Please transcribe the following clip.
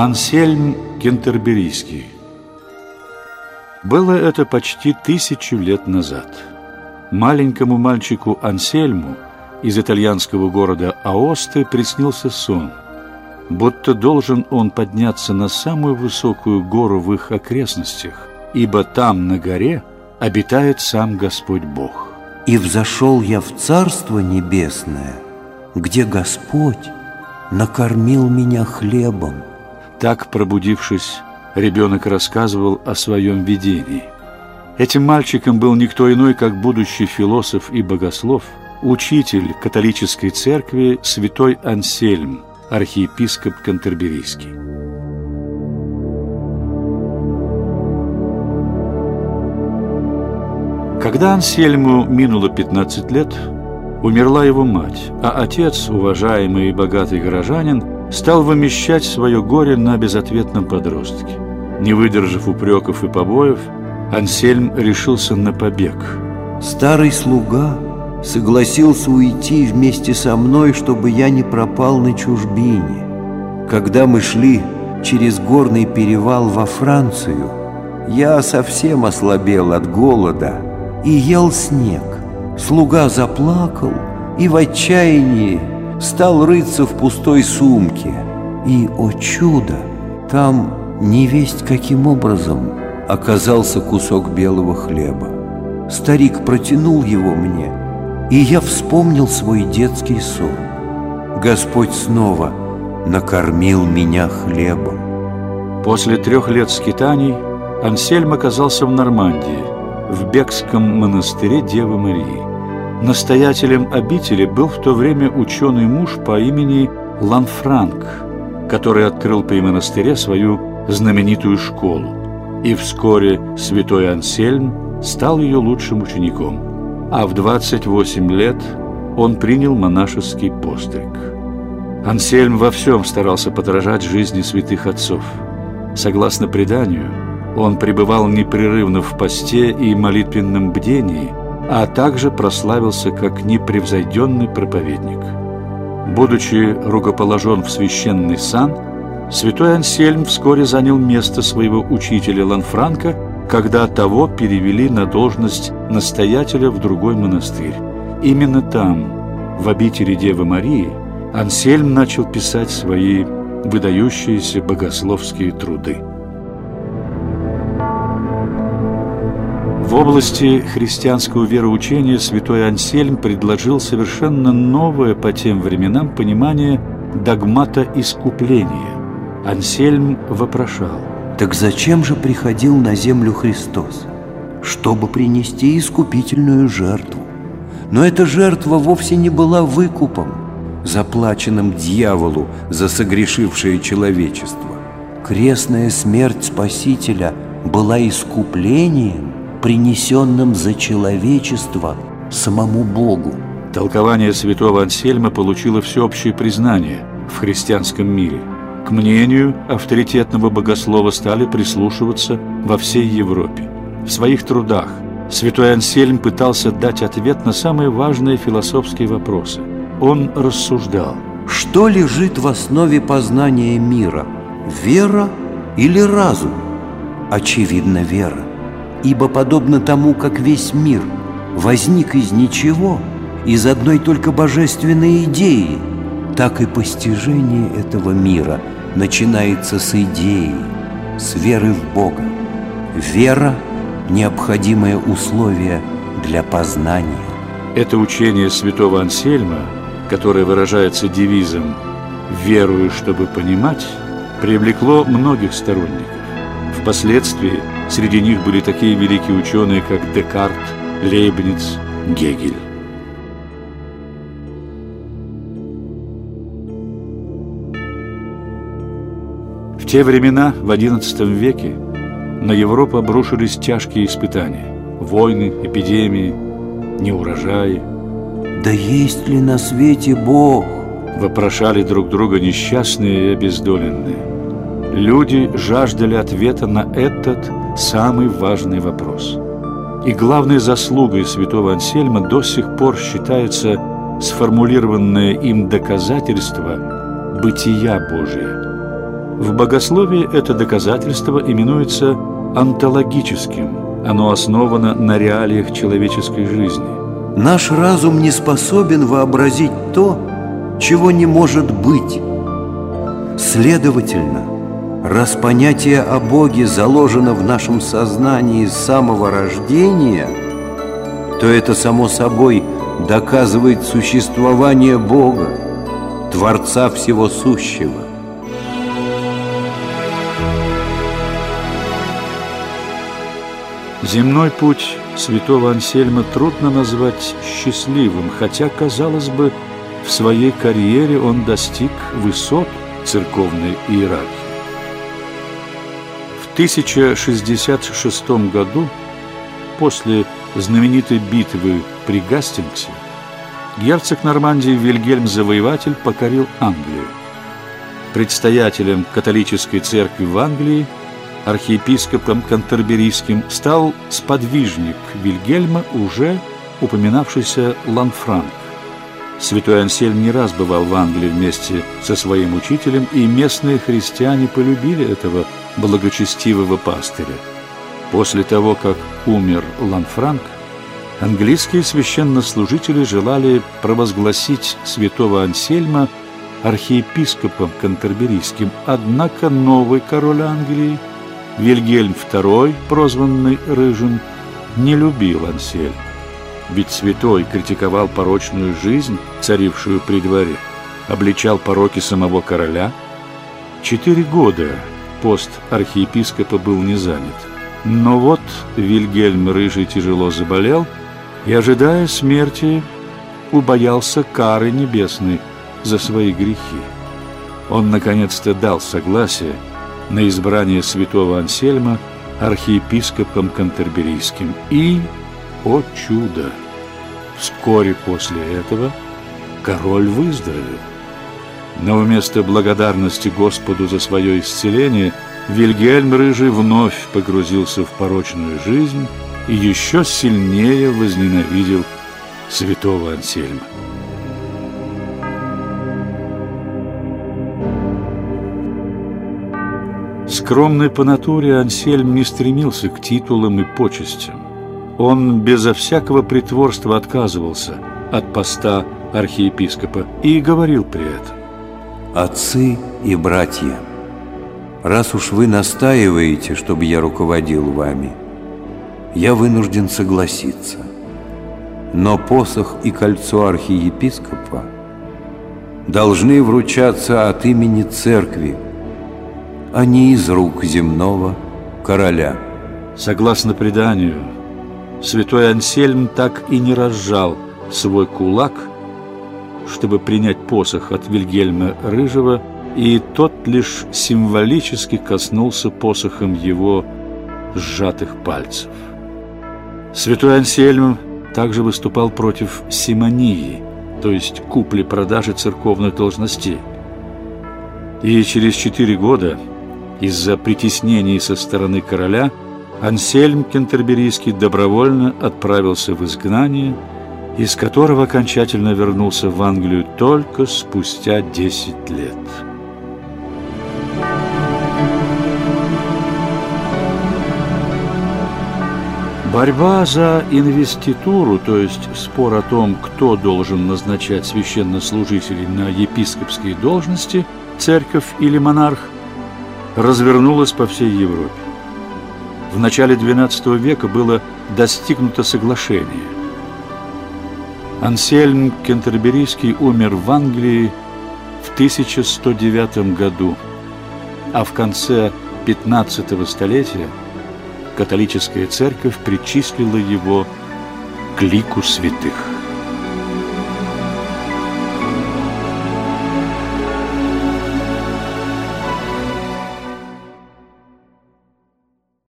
Ансельм Кентерберийский Было это почти тысячу лет назад. Маленькому мальчику Ансельму из итальянского города Аосты приснился сон, будто должен он подняться на самую высокую гору в их окрестностях, ибо там, на горе, обитает сам Господь Бог. «И взошел я в Царство Небесное, где Господь накормил меня хлебом». Так, пробудившись, ребенок рассказывал о своем видении. Этим мальчиком был никто иной, как будущий философ и богослов, учитель католической церкви святой Ансельм, архиепископ Кантерберийский. Когда Ансельму минуло 15 лет, умерла его мать, а отец, уважаемый и богатый горожанин, стал вымещать свое горе на безответном подростке. Не выдержав упреков и побоев, Ансельм решился на побег. Старый слуга согласился уйти вместе со мной, чтобы я не пропал на чужбине. Когда мы шли через горный перевал во Францию, я совсем ослабел от голода и ел снег. Слуга заплакал и в отчаянии стал рыться в пустой сумке. И, о чудо, там невесть каким образом оказался кусок белого хлеба. Старик протянул его мне, и я вспомнил свой детский сон. Господь снова накормил меня хлебом. После трех лет скитаний Ансельм оказался в Нормандии, в Бекском монастыре Девы Марии. Настоятелем обители был в то время ученый муж по имени Ланфранк, который открыл при монастыре свою знаменитую школу. И вскоре святой Ансельм стал ее лучшим учеником. А в 28 лет он принял монашеский постриг. Ансельм во всем старался подражать жизни святых отцов. Согласно преданию, он пребывал непрерывно в посте и молитвенном бдении – а также прославился как непревзойденный проповедник. Будучи рукоположен в священный сан, святой Ансельм вскоре занял место своего учителя Ланфранка, когда того перевели на должность настоятеля в другой монастырь. Именно там, в обители Девы Марии, Ансельм начал писать свои выдающиеся богословские труды. В области христианского вероучения святой Ансельм предложил совершенно новое по тем временам понимание догмата искупления. Ансельм вопрошал. Так зачем же приходил на землю Христос? Чтобы принести искупительную жертву. Но эта жертва вовсе не была выкупом, заплаченным дьяволу за согрешившее человечество. Крестная смерть Спасителя была искуплением, принесенным за человечество самому Богу. Толкование святого Ансельма получило всеобщее признание в христианском мире. К мнению авторитетного богослова стали прислушиваться во всей Европе. В своих трудах святой Ансельм пытался дать ответ на самые важные философские вопросы. Он рассуждал. Что лежит в основе познания мира? Вера или разум? Очевидно, вера. Ибо подобно тому, как весь мир возник из ничего, из одной только божественной идеи, так и постижение этого мира начинается с идеи, с веры в Бога. Вера – необходимое условие для познания. Это учение святого Ансельма, которое выражается девизом «верую, чтобы понимать», привлекло многих сторонников. Впоследствии среди них были такие великие ученые, как Декарт, Лейбниц, Гегель. В те времена, в XI веке, на Европу обрушились тяжкие испытания. Войны, эпидемии, неурожаи. «Да есть ли на свете Бог?» Вопрошали друг друга несчастные и обездоленные. Люди жаждали ответа на этот самый важный вопрос. И главной заслугой святого Ансельма до сих пор считается сформулированное им доказательство бытия Божия. В богословии это доказательство именуется онтологическим. Оно основано на реалиях человеческой жизни. Наш разум не способен вообразить то, чего не может быть. Следовательно, раз понятие о Боге заложено в нашем сознании с самого рождения, то это само собой доказывает существование Бога, Творца всего сущего. Земной путь святого Ансельма трудно назвать счастливым, хотя, казалось бы, в своей карьере он достиг высот церковной иерархии. В 1066 году, после знаменитой битвы при Гастингсе, герцог Нормандии Вильгельм Завоеватель покорил Англию. Предстоятелем католической церкви в Англии – архиепископом Кантерберийским стал сподвижник Вильгельма, уже упоминавшийся Ланфранк. Святой Ансельм не раз бывал в Англии вместе со своим учителем, и местные христиане полюбили этого благочестивого пастыря. После того, как умер Ланфранк, английские священнослужители желали провозгласить святого Ансельма архиепископом Кантерберийским, однако новый король Англии – Вильгельм II, прозванный Рыжим, не любил Ансель, ведь святой критиковал порочную жизнь, царившую при дворе, обличал пороки самого короля. Четыре года пост архиепископа был не занят. Но вот Вильгельм Рыжий тяжело заболел и, ожидая смерти, убоялся кары небесной за свои грехи. Он, наконец-то, дал согласие – на избрание святого Ансельма архиепископом Кантерберийским. И, о чудо, вскоре после этого король выздоровел. Но вместо благодарности Господу за свое исцеление Вильгельм Рыжий вновь погрузился в порочную жизнь и еще сильнее возненавидел святого Ансельма. Скромный по натуре Ансельм не стремился к титулам и почестям. Он безо всякого притворства отказывался от поста архиепископа и говорил при этом. «Отцы и братья, раз уж вы настаиваете, чтобы я руководил вами, я вынужден согласиться. Но посох и кольцо архиепископа должны вручаться от имени церкви, а не из рук земного короля. Согласно преданию, святой Ансельм так и не разжал свой кулак, чтобы принять посох от Вильгельма Рыжего, и тот лишь символически коснулся посохом его сжатых пальцев. Святой Ансельм также выступал против симонии, то есть купли-продажи церковных должностей. И через четыре года из-за притеснений со стороны короля Ансельм Кентерберийский добровольно отправился в изгнание, из которого окончательно вернулся в Англию только спустя 10 лет. Борьба за инвеституру, то есть спор о том, кто должен назначать священнослужителей на епископские должности, церковь или монарх – развернулась по всей Европе. В начале XII века было достигнуто соглашение. Ансельм Кентерберийский умер в Англии в 1109 году, а в конце 15 столетия католическая церковь причислила его к лику святых.